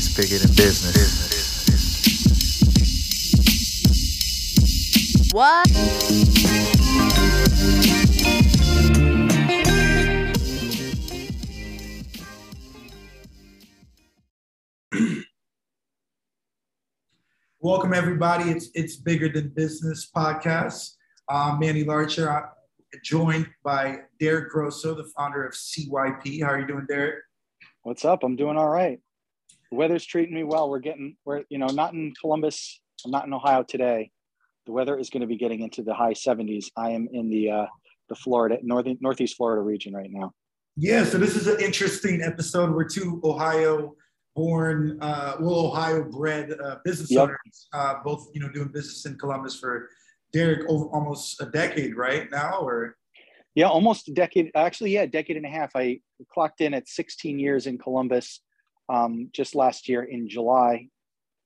It's bigger than business. What? Welcome everybody. It's it's bigger than business podcast. I'm Manny Larcher, I'm joined by Derek Grosso, the founder of CYP. How are you doing, Derek? What's up? I'm doing all right. The weather's treating me well. We're getting we're you know not in Columbus. I'm not in Ohio today. The weather is going to be getting into the high 70s. I am in the uh, the Florida northern northeast Florida region right now. Yeah, so this is an interesting episode. We're two Ohio born, uh, well, Ohio bred uh, business Yep. owners, uh, both, you know, doing business in Columbus for Derek over almost a decade, right now, or Yeah, almost a decade. Actually, yeah, a decade and a half. I clocked in at 16 years in Columbus um, just last year in July.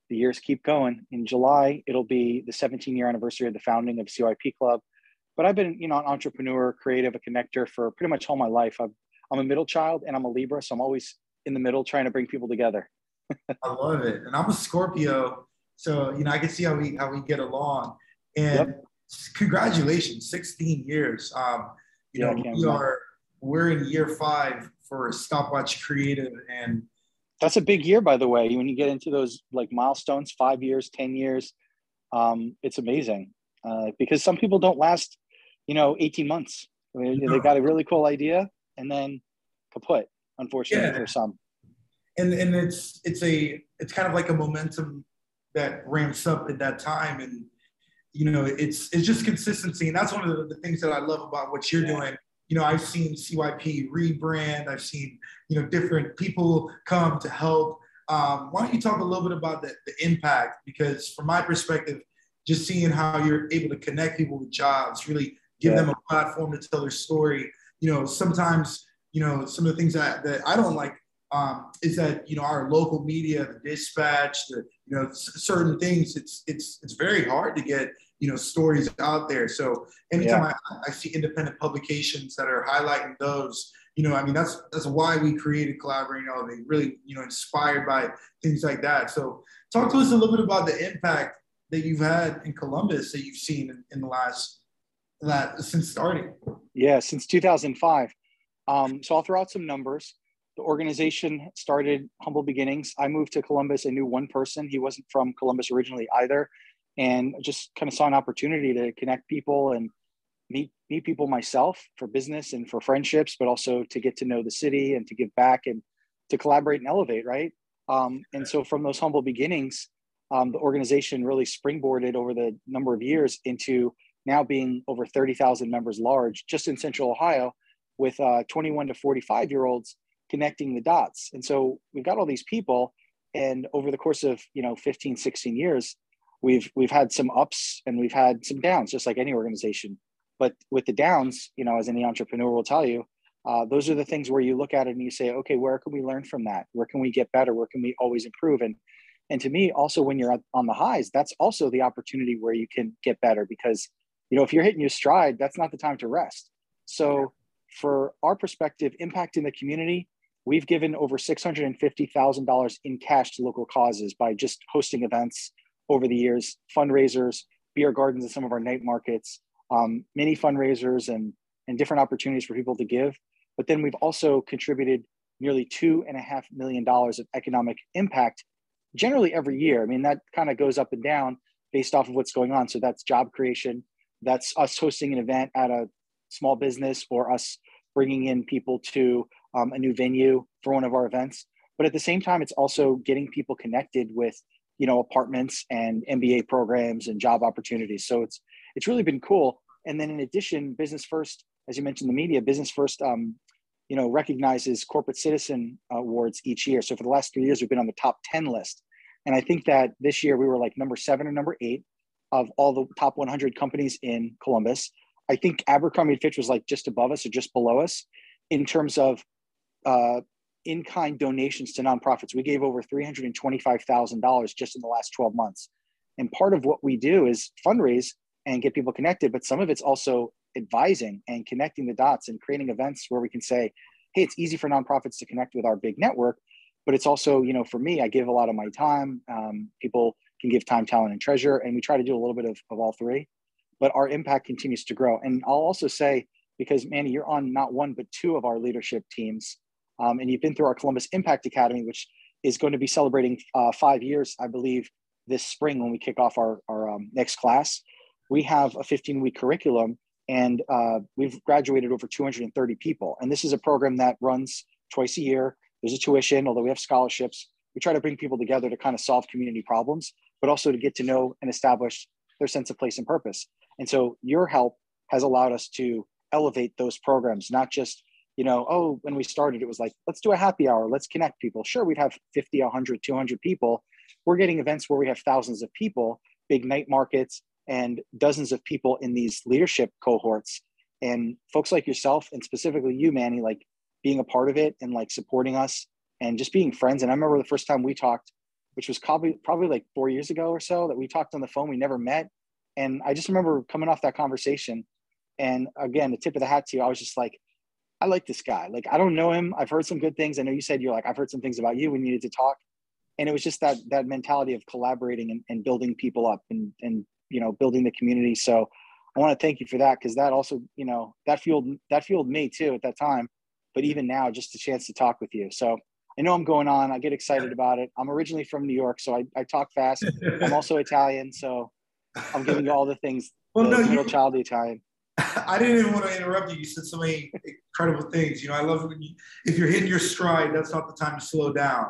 The years keep going. In July, it'll be the 17 year anniversary of the founding of CYP Club. But I've been, you know, an entrepreneur, creative, a connector for pretty much all my life. I've, I'm a middle child and I'm a Libra, so I'm always in the middle trying to bring people together. I love it. And I'm a Scorpio, so you know I can see how we how we get along. And congratulations, 16 years. Um, you Yeah, know, we are we're in year five for Stopwatch Creative, and That's a big year, by the way. When you get into those like milestones, five years, 10 years, um, it's amazing uh, because some people don't last, you know, 18 months. I mean, They got a really cool idea and then kaput, unfortunately Yeah. for some. and and it's it's a it's kind of like a momentum that ramps up at that time and you know it's it's just consistency and that's one of the, the things that i love about what you're Yeah. doing you know i've seen cyp rebrand. I've seen you know different people come to help. Um, why don't you talk a little bit about the, the impact? Because from my perspective just seeing how you're able to connect people with jobs really give Yeah. them a platform to tell their story. You know sometimes you know some of the things that, that i don't like um, is that you know our local media, the dispatch, the you know certain things. It's it's it's very hard to get you know stories out there. So anytime I, I see independent publications that are highlighting those, you know, I mean that's that's why we created Collaborate and Elevate. Really, you know, inspired by things like that. So talk to us a little bit about the impact that you've had in Columbus that you've seen in, in the last that since starting. Yeah, since 2005. Um, so I'll throw out some numbers. The organization started humble beginnings. I moved to Columbus. I knew one person. He wasn't from Columbus originally either, and just kind of saw an opportunity to connect people and meet meet people myself for business and for friendships, but also to get to know the city and to give back and to collaborate and elevate. Right. Um, and so from those humble beginnings, um, the organization really springboarded over the number of years into now being over 30,000 members large just in central Ohio with uh, 21 to 45 year olds connecting the dots. And so we've got all these people and over the course of, you know, 15, 16 years, we've we've had some ups and we've had some downs just like any organization. But with the downs, you know, as any entrepreneur will tell you, uh, those are the things where you look at it and you say, okay, where can we learn from that? Where can we get better? Where can we always improve? And and to me, also when you're on the highs, that's also the opportunity where you can get better because you know if you're hitting your stride, that's not the time to rest. So for our perspective, impacting the community, we've given over $650,000 in cash to local causes by just hosting events over the years, fundraisers, beer gardens and some of our night markets, um, mini fundraisers, and, and different opportunities for people to give. But then we've also contributed nearly two and a half million dollars of economic impact generally every year. I mean, that kind of goes up and down based off of what's going on. So that's job creation, that's us hosting an event at a small business or us bringing in people to um, a new venue for one of our events. But at the same time, it's also getting people connected with, you know, apartments and MBA programs and job opportunities. So it's it's really been cool. And then in addition, Business First, as you mentioned, the media, Business First, um, you know, recognizes corporate citizen awards each year. So for the last three years, we've been on the top ten list. And I think that this year we were like number seven or number eight of all the top 100 companies in Columbus. I think Abercrombie and Fitch was like just above us or just below us in terms of uh, in-kind donations to nonprofits. We gave over $325,000 just in the last 12 months. And part of what we do is fundraise and get people connected, but some of it's also advising and connecting the dots and creating events where we can say, hey, it's easy for nonprofits to connect with our big network but it's also you know for me i give a lot of my time um, people can give time talent and treasure and we try to do a little bit of, of all three but our impact continues to grow and i'll also say because manny you're on not one but two of our leadership teams um, and you've been through our columbus impact academy which is going to be celebrating uh, five years i believe this spring when we kick off our, our um, next class we have a 15 week curriculum and uh, we've graduated over 230 people and this is a program that runs twice a year there's a tuition, although we have scholarships. We try to bring people together to kind of solve community problems, but also to get to know and establish their sense of place and purpose. And so your help has allowed us to elevate those programs, not just, you know, oh, when we started, it was like, let's do a happy hour, let's connect people. Sure, we'd have 50, 100, 200 people. We're getting events where we have thousands of people, big night markets, and dozens of people in these leadership cohorts. And folks like yourself, and specifically you, Manny, like being a part of it and like supporting us and just being friends. And I remember the first time we talked, which was probably probably like four years ago or so, that we talked on the phone. We never met, and I just remember coming off that conversation. And again, the tip of the hat to you, I was just like, I like this guy. Like I don't know him. I've heard some good things. I know you said you're like I've heard some things about you. We needed to talk, and it was just that that mentality of collaborating and, and building people up and and you know building the community. So I want to thank you for that because that also you know that fueled that fueled me too at that time but even now, just a chance to talk with you. So I know I'm going on. I get excited about it. I'm originally from New York, so I, I talk fast. I'm also Italian, so I'm giving you all the things. Well, the no, middle child Italian. I didn't even want to interrupt you. You said so many incredible things. You know, I love when you, if you're hitting your stride, that's not the time to slow down.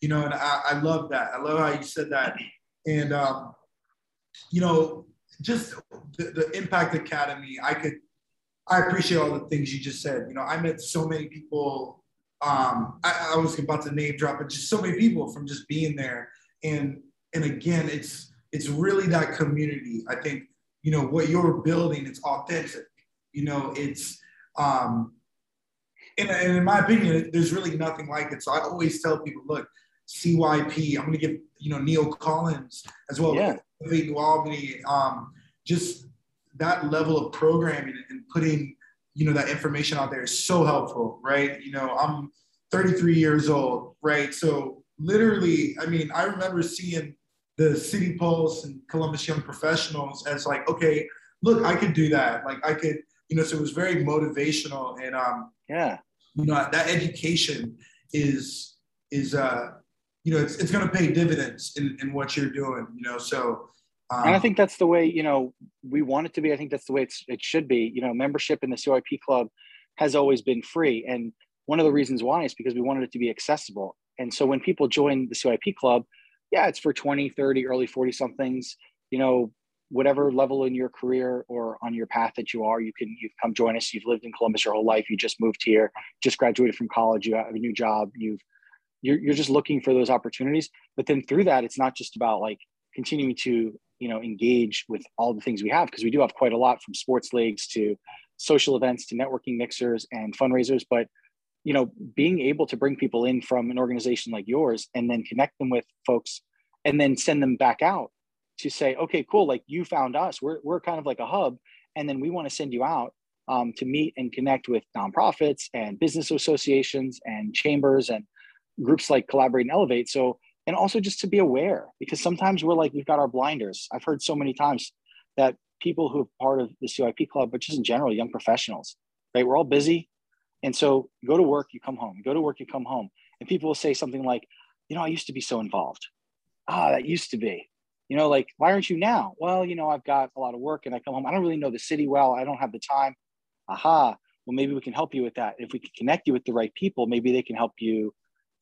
You know, and I, I love that. I love how you said that. And, um, you know, just the, the Impact Academy, I could I appreciate all the things you just said. You know, I met so many people. Um, I, I was about to name drop, but just so many people from just being there. And and again, it's it's really that community. I think you know what you're building. It's authentic. You know, it's um, and, and in my opinion, there's really nothing like it. So I always tell people, look, CYP. I'm going to give you know Neil Collins as well. Yeah. New Albany. Um, just that level of programming and putting you know that information out there is so helpful right you know i'm 33 years old right so literally i mean i remember seeing the city pulse and columbus young professionals as like okay look i could do that like i could you know so it was very motivational and um yeah you know that education is is uh you know it's, it's going to pay dividends in, in what you're doing you know so um, and I think that's the way you know we want it to be. I think that's the way it's, it should be. You know, membership in the CYP club has always been free, and one of the reasons why is because we wanted it to be accessible. And so when people join the CYP club, yeah, it's for 20, 30, early 40 somethings. You know, whatever level in your career or on your path that you are, you can you come join us. You've lived in Columbus your whole life. You just moved here, just graduated from college. You have a new job. You've you're, you're just looking for those opportunities. But then through that, it's not just about like continuing to you know engage with all the things we have because we do have quite a lot from sports leagues to social events to networking mixers and fundraisers but you know being able to bring people in from an organization like yours and then connect them with folks and then send them back out to say okay cool like you found us. We're, we're kind of like a hub and then we want to send you out um, to meet and connect with nonprofits and business associations and chambers and groups like collaborate and elevate. So and also just to be aware because sometimes we're like we've got our blinders. I've heard so many times that people who are part of the CYP club but just in general young professionals right we're all busy and so you go to work you come home. You go to work you come home. And people will say something like you know i used to be so involved. Ah that used to be. You know like why aren't you now? Well you know i've got a lot of work and i come home. I don't really know the city well. I don't have the time. Aha well maybe we can help you with that. If we can connect you with the right people maybe they can help you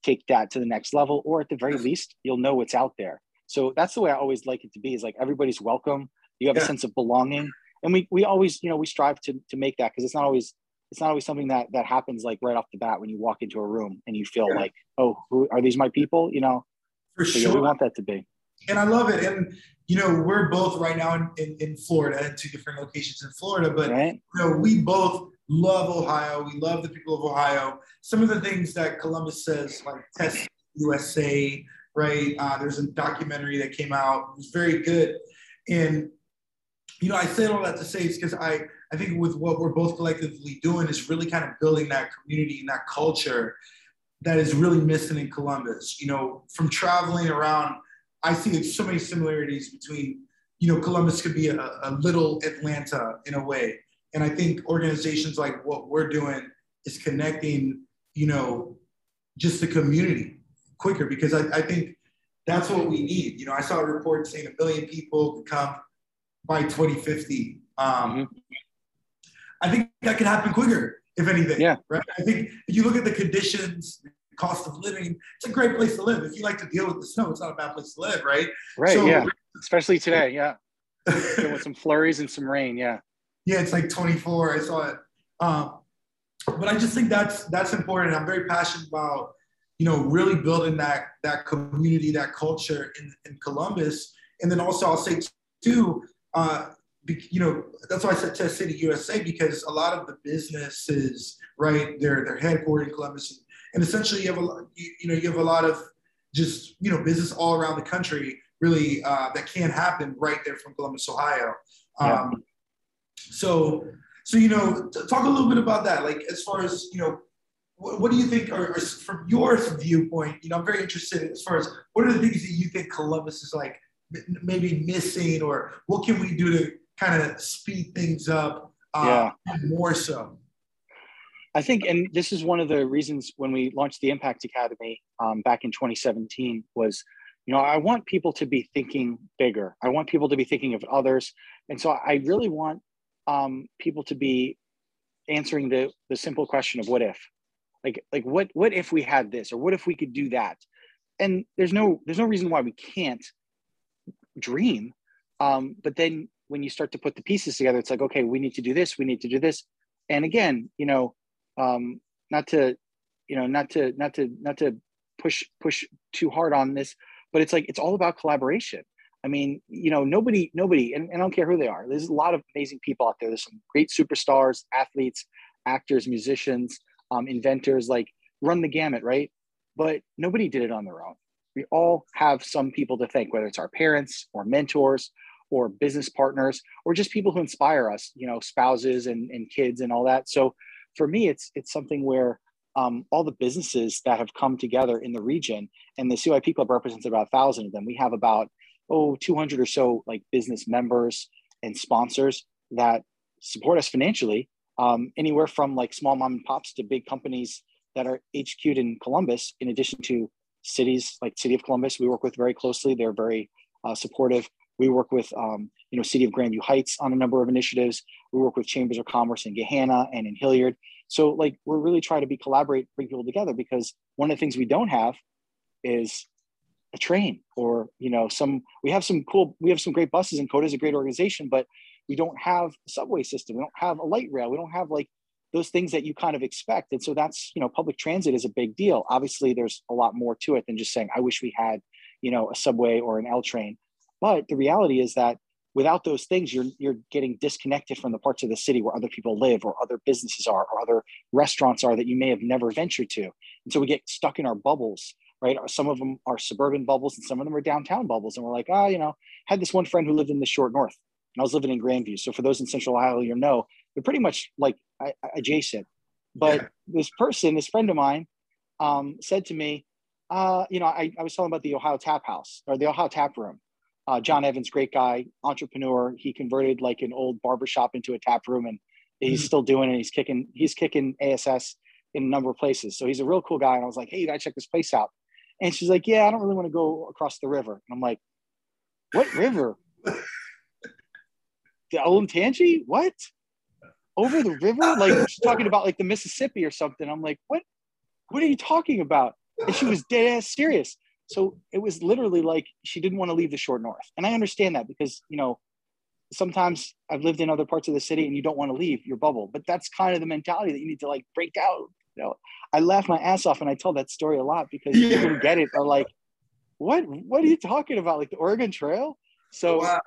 take that to the next level, or at the very least, you'll know what's out there. So that's the way I always like it to be is like everybody's welcome. You have yeah. a sense of belonging. And we, we always, you know, we strive to, to make that because it's not always, it's not always something that, that happens like right off the bat when you walk into a room and you feel yeah. like, oh, who, are these my people? You know, for so, sure. Yeah, we want that to be. And I love it. And, you know, we're both right now in, in, in Florida, in two different locations in Florida, but, right. you know, we both love Ohio. We love the people of Ohio. Some of the things that Columbus says, like Test USA, right? Uh, there's a documentary that came out. It was very good. And, you know, I said all that to say it's because I, I think with what we're both collectively doing is really kind of building that community and that culture that is really missing in Columbus. You know, from traveling around, I see so many similarities between, you know, Columbus could be a, a little Atlanta in a way. And I think organizations like what we're doing is connecting, you know, just the community quicker because I, I think that's what we need. You know, I saw a report saying a billion people could come by 2050. Um, mm-hmm. I think that could happen quicker, if anything. Yeah. Right. I think if you look at the conditions, cost of living, it's a great place to live. If you like to deal with the snow, it's not a bad place to live, right? Right. So, yeah. Especially today. Yeah. with some flurries and some rain. Yeah. Yeah, it's like 24. I saw it. Um, but I just think that's that's important. I'm very passionate about you know really building that that community, that culture in, in Columbus, and then also I'll say too, uh, you know that's why I said Test City USA because a lot of the businesses, right, they're they're headquartered in Columbus, and, and essentially you have a you, you, know you have a lot of just you know business all around the country really uh, that can happen right there from Columbus, Ohio. Um, So so, you know, talk a little bit about that. Like, as far as, you know, what, what do you think, or, or, from your viewpoint, you know, I'm very interested as far as what are the things that you think Columbus is like maybe missing, or what can we do to kind of speed things up uh, yeah. more so? I think, and this is one of the reasons when we launched the Impact Academy um, back in 2017 was, you know, I want people to be thinking bigger. I want people to be thinking of others. And so I really want um, people to be answering the the simple question of what if like like what what if we had this or what if we could do that and there's no there's no reason why we can't dream um, but then when you start to put the pieces together it's like okay we need to do this we need to do this and again you know um, not to you know not to not to not to push push too hard on this but it's like it's all about collaboration I mean, you know, nobody, nobody, and, and I don't care who they are. There's a lot of amazing people out there. There's some great superstars, athletes, actors, musicians, um, inventors, like run the gamut, right? But nobody did it on their own. We all have some people to thank, whether it's our parents or mentors or business partners or just people who inspire us, you know, spouses and, and kids and all that. So for me, it's it's something where um, all the businesses that have come together in the region, and the CYP Club represents about a thousand of them. We have about oh 200 or so like business members and sponsors that support us financially um, anywhere from like small mom and pops to big companies that are HQ'd in Columbus, in addition to cities like City of Columbus, we work with very closely. They're very uh, supportive. We work with, um, you know, City of Grandview Heights on a number of initiatives. We work with Chambers of Commerce in Gahanna and in Hilliard. So, like, we're really trying to be collaborate, bring people together because one of the things we don't have is a train or you know some we have some cool we have some great buses and COTA is a great organization but we don't have a subway system. We don't have a light rail. We don't have like those things that you kind of expect. And so that's you know public transit is a big deal. Obviously there's a lot more to it than just saying i wish we had you know a subway or an l train but the reality is that without those things you're you're getting disconnected from the parts of the city where other people live or other businesses are or other restaurants are that you may have never ventured to and so we get stuck in our bubbles right? Some of them are suburban bubbles and some of them are downtown bubbles. And we're like, oh, you know, had this one friend who lived in the short north and I was living in Grandview. So for those in Central Ohio, you know, they're pretty much like adjacent. But yeah. this person, this friend of mine, um, said to me, uh, you know, I, I was telling about the Ohio Tap House or the Ohio Tap Room. Uh, John Evans, great guy, entrepreneur. He converted like an old barbershop into a tap room, and he's mm-hmm. still doing it. He's kicking, he's kicking ASS in a number of places. So he's a real cool guy. And I was like, hey, you gotta check this place out. And she's like, Yeah, I don't really want to go across the river. And I'm like, What river? the Olentangy? What? Over the river? Like she's talking about like the Mississippi or something. I'm like, What? What are you talking about? And she was dead ass serious. So it was literally like she didn't want to leave the short north. And I understand that because, you know, sometimes I've lived in other parts of the city and you don't want to leave your bubble. But that's kind of the mentality that you need to like break out you know, I laugh my ass off and I tell that story a lot because yeah. people who get it are like, what, what are you talking about? Like the Oregon Trail? So, wow.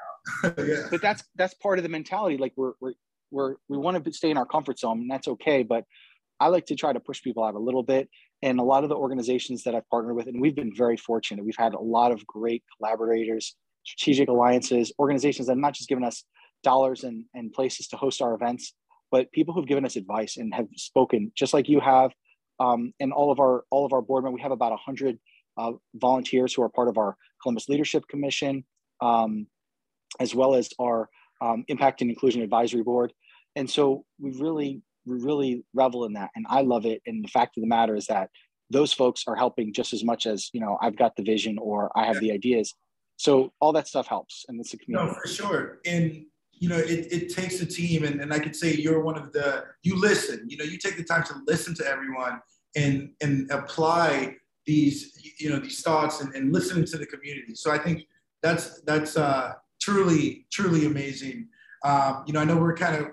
yeah. but that's, that's part of the mentality. Like we're, we're, we're, we want to stay in our comfort zone and that's okay. But I like to try to push people out a little bit. And a lot of the organizations that I've partnered with, and we've been very fortunate, we've had a lot of great collaborators, strategic alliances, organizations that have not just given us dollars and, and places to host our events, but people who've given us advice and have spoken just like you have um, and all of our all of our board members. We have about hundred uh, volunteers who are part of our Columbus Leadership Commission, um, as well as our um, Impact and Inclusion Advisory Board. And so we really really revel in that, and I love it. And the fact of the matter is that those folks are helping just as much as you know I've got the vision or I have the ideas. So all that stuff helps, and it's a community. No, for sure. And you know, it, it takes a team, and, and I could say you're one of the you listen. You know, you take the time to listen to everyone and and apply these you know these thoughts and, and listening to the community. So I think that's that's uh, truly truly amazing. Um, you know, I know we're kind of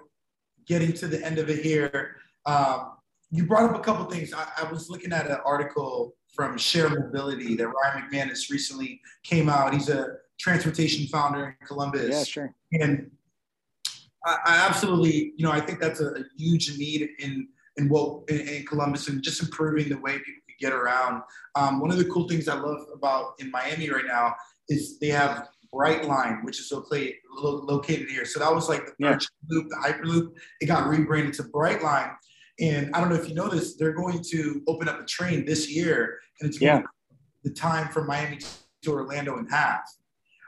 getting to the end of it here. Um, you brought up a couple things. I, I, was looking at an article from Share Mobility that Ryan McManus recently came out. He's a transportation founder in Columbus. Yeah, sure. And I, I absolutely, you know, I think that's a, a huge need in in what in, in, Columbus and just improving the way people can get around. Um, one of the cool things I love about in Miami right now is they have Brightline, which is located located here. So that was like the yeah. loop, the Hyperloop. It got rebranded to Brightline. And I don't know if you know this, they're going to open up a train this year, and it's yeah. the time from Miami to Orlando in half.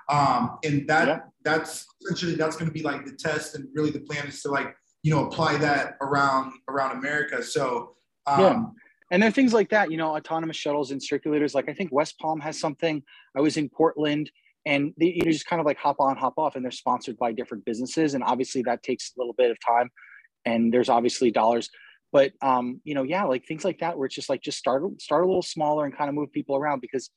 Um, and that yeah. that's essentially that's going to be like the test, and really the plan is to like you know apply that around around America. So um, yeah. And then things like that, you know, autonomous shuttles and circulators. Like I think West Palm has something. I was in Portland and they, you just kind of like hop on, hop off, and they're sponsored by different businesses. And obviously that takes a little bit of time and there's obviously dollars but um, you know, yeah, like things like that where it's just like just start start a little smaller and kind of move people around because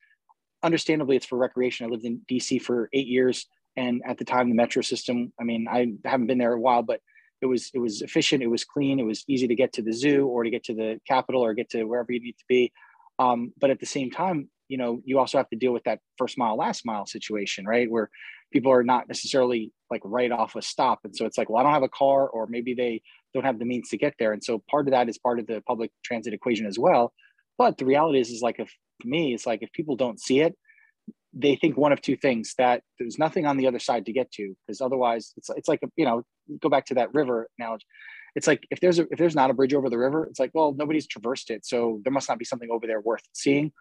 understandably it's for recreation. I lived in DC for eight years, and at the time the metro system, I mean, I haven't been there a while, but it was it was efficient, it was clean, it was easy to get to the zoo or to get to the Capitol or get to wherever you need to be. Um, but at the same time, you know, you also have to deal with that first mile, last mile situation, right? Where people are not necessarily like right off a stop. And so it's like, well, I don't have a car, or maybe they don't have the means to get there. And so part of that is part of the public transit equation as well. But the reality is, is like if to me, it's like if people don't see it, they think one of two things that there's nothing on the other side to get to because otherwise it's it's like you know go back to that river analogy it's like if there's a if there's not a bridge over the river it's like well nobody's traversed it so there must not be something over there worth seeing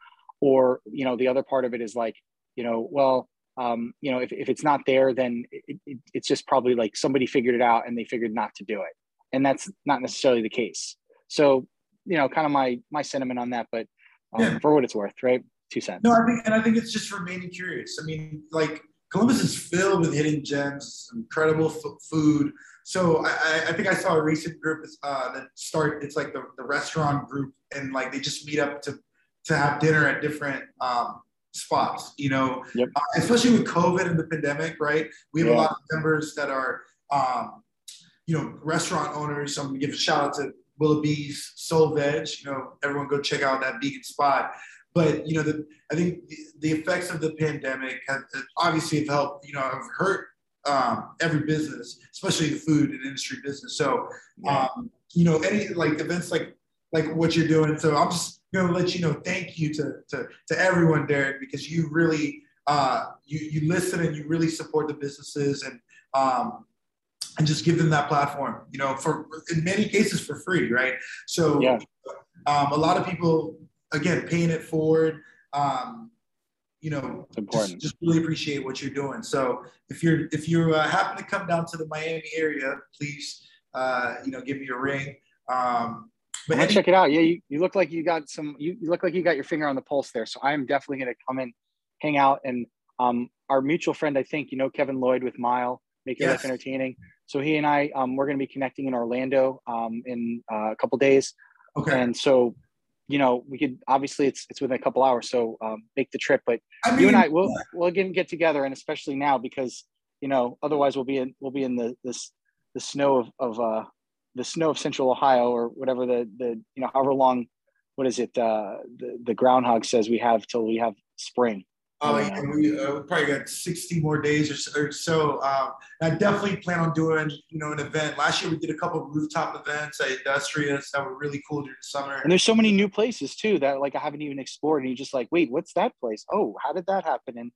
or you know the other part of it is like you know well um, you know if, if it's not there then it, it, it's just probably like somebody figured it out and they figured not to do it and that's not necessarily the case. So, you know, kind of my my sentiment on that, but um, yeah. for what it's worth, right? Two cents. No, I think, and I think it's just remaining curious. I mean, like Columbus is filled with hidden gems, incredible f- food. So I, I, think I saw a recent group uh, that start. It's like the, the restaurant group, and like they just meet up to to have dinner at different um, spots. You know, yep. uh, especially with COVID and the pandemic, right? We have yeah. a lot of members that are um, you know, restaurant owners. I'm gonna give a shout out to Willoughby's Soul Veg. You know, everyone go check out that vegan spot. But you know, the, I think the, the effects of the pandemic have obviously have helped. You know, have hurt um, every business, especially the food and industry business. So, um, you know, any like events like like what you're doing. So I'm just gonna let you know, thank you to to, to everyone, Derek, because you really uh, you you listen and you really support the businesses and um, and just give them that platform, you know, for in many cases for free, right? So yeah. um, a lot of people, again, paying it forward, um, you know, just, just, really appreciate what you're doing. So if you're if you uh, happen to come down to the Miami area, please, uh, you know, give me a ring. Um, but any- check it out. Yeah, you, you look like you got some. You, you look like you got your finger on the pulse there. So I am definitely going to come in, hang out, and um, our mutual friend, I think you know Kevin Lloyd with Mile, make your yes. life entertaining. So he and I, um, we're going to be connecting in Orlando um, in uh, a couple days. Okay. And so, you know, we could obviously it's it's within a couple hours, so um, make the trip. But I mean, you and I will we'll again get together, and especially now because you know otherwise we'll be in we'll be in the this the snow of of uh, the snow of Central Ohio or whatever the the you know however long what is it uh, the the groundhog says we have till we have spring. Oh, yeah, we, uh, we probably got 60 more days or so. Or so. Um, I definitely plan on doing, you know, an event. Last year we did a couple of rooftop events at Industrious that were really cool during the summer. And there's so many new places too that like I haven't even explored. And you're just like, wait, what's that place? Oh, how did that happen? And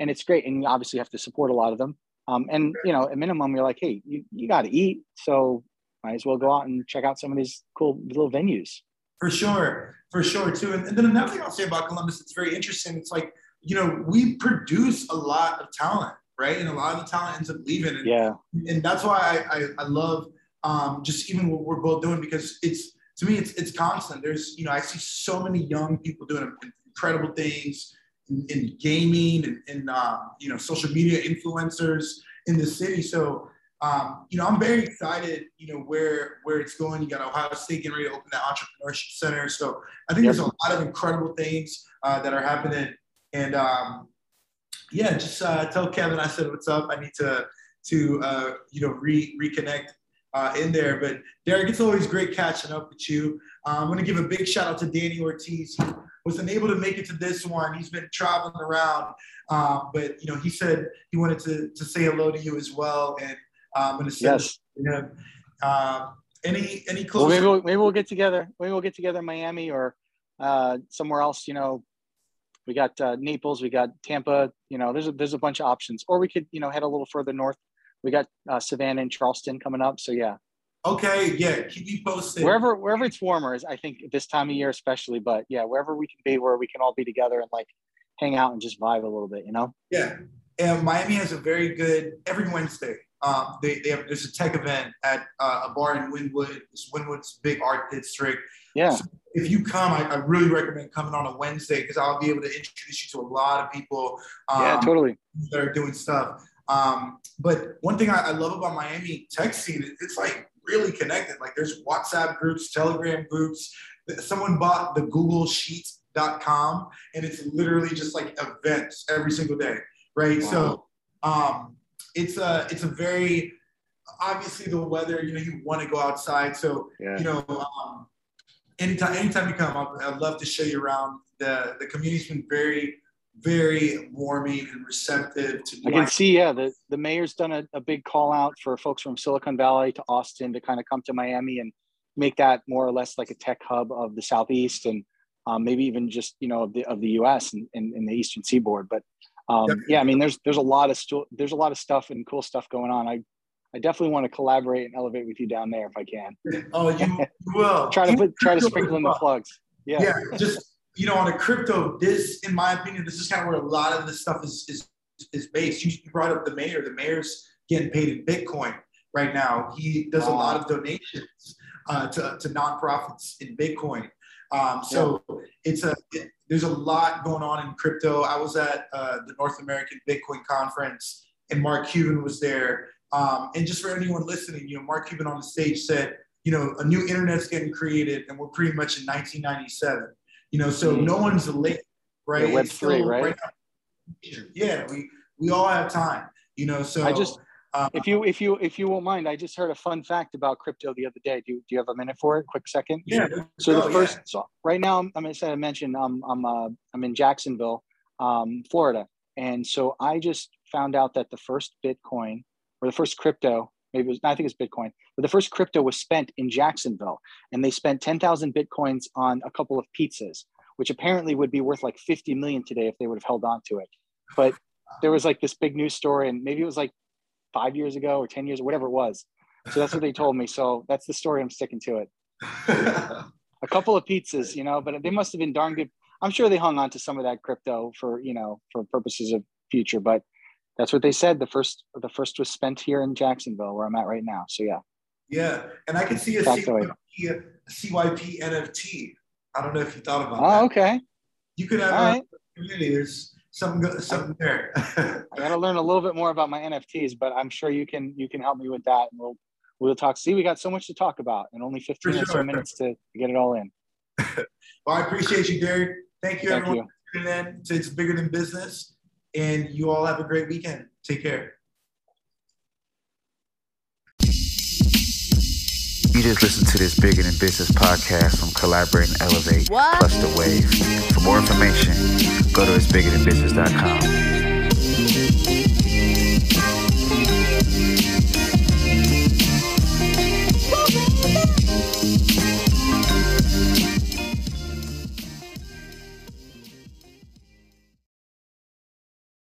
and it's great. And you obviously have to support a lot of them. Um, and you know, at minimum, you're like, hey, you, you got to eat, so might as well go out and check out some of these cool little venues. For sure, for sure too. And, and then another thing I'll say about Columbus, it's very interesting. It's like you know we produce a lot of talent, right? And a lot of the talent ends up leaving. And, yeah. And that's why I I, I love um, just even what we're both doing because it's to me it's it's constant. There's you know I see so many young people doing incredible things in, in gaming and, and uh, you know social media influencers in the city. So um, you know, I'm very excited, you know, where where it's going. You got Ohio State getting ready to open that entrepreneurship center. So I think yep. there's a lot of incredible things uh, that are happening. And um, yeah, just uh, tell Kevin I said what's up. I need to to uh, you know re- reconnect uh, in there. But Derek, it's always great catching up with you. Uh, I'm going to give a big shout out to Danny Ortiz. He wasn't able to make it to this one. He's been traveling around, uh, but you know he said he wanted to to say hello to you as well and I'm going to send yes. him. Uh, any any close? Well, maybe we'll, maybe we'll get together. Maybe we'll get together in Miami or uh, somewhere else. You know, we got uh, Naples, we got Tampa. You know, there's a, there's a bunch of options. Or we could you know head a little further north. We got uh, Savannah and Charleston coming up. So yeah. Okay. Yeah. Keep me posted. Wherever wherever it's warmer is I think this time of year especially. But yeah, wherever we can be, where we can all be together and like hang out and just vibe a little bit. You know. Yeah. And Miami has a very good every Wednesday. Um, they, they have there's a tech event at uh, a bar in Wynwood. It's Wynwood's big art district. Yeah. So if you come, I, I, really recommend coming on a Wednesday because I'll be able to introduce you to a lot of people. Um, yeah, totally. That are doing stuff. Um, but one thing I, I, love about Miami tech scene, it's like really connected. Like there's WhatsApp groups, Telegram groups. Someone bought the Google Sheets.com and it's literally just like events every single day, right? Wow. So um, it's a it's a very obviously the weather. You know, you want to go outside, so yeah. you know, um, anytime anytime you come, I'd, I'd love to show you around. The the community's been very very warming and receptive to. I can see, yeah, the, the mayor's done a, a big call out for folks from Silicon Valley to Austin to kind of come to Miami and make that more or less like a tech hub of the Southeast and um, maybe even just, you know, of the, of the U.S. and in the Eastern Seaboard. But um, yep. yeah, I mean, there's there's a lot of stu- there's a lot of stuff and cool stuff going on. I I definitely want to collaborate and elevate with you down there if I can. Oh, you, you will. try to put try to sprinkle in the plugs. Yeah. Yeah, just you know, on a crypto, this, in my opinion, this is kind of where a lot of this stuff is is is based. You brought up the mayor. The mayor's getting paid in Bitcoin right now. He does a lot of donations uh, to to nonprofits in Bitcoin. Um, so yeah. it's a there's a lot going on in crypto. I was at uh, the North American Bitcoin conference, and Mark Cuban was there. Um, and just for anyone listening, you know, Mark Cuban on the stage said, you know, a new internet's getting created, and we're pretty much in 1997. You know, so mm-hmm. no one's late, right? Yeah, Web three, right? right yeah, we we all have time. You know, so I just um, if you if you if you won't mind, I just heard a fun fact about crypto the other day. Do, do you have a minute for it? Quick second. Yeah. So the first, yeah. so right now, I'm, I'm to mention I'm I'm uh, I'm in Jacksonville, um, Florida, and so I just found out that the first Bitcoin or the first crypto, maybe it was I think it's Bitcoin, but the first crypto was spent in Jacksonville, and they spent ten thousand bitcoins on a couple of pizzas, which apparently would be worth like fifty million today if they would have held on to it. But there was like this big news story, and maybe it was like five years ago or 10 years or whatever it was. So that's what they told me. So that's the story. I'm sticking to it. a couple of pizzas, you know, but they must have been darn good. I'm sure they hung on to some of that crypto for, you know, for purposes of future, but that's what they said. The first, the first was spent here in Jacksonville where I'm at right now. So yeah. Yeah. And I can see a CYP, a CYP NFT. I don't know if you thought about oh, that. okay. You could have right. community. There's something good something there. I got to learn a little bit more about my NFTs, but I'm sure you can you can help me with that, and we'll we'll talk. See, we got so much to talk about, and only 15 sure. or so minutes to, to get it all in. well, I appreciate you, Derek. Thank you, Thank everyone. You. tuning in It's Bigger Than Business, and you all have a great weekend. Take care. You just listened to this Bigger Than Business podcast from Collaborate and Elevate what? plus The Wave. For more information, go to itsbiggerthanbusiness.com.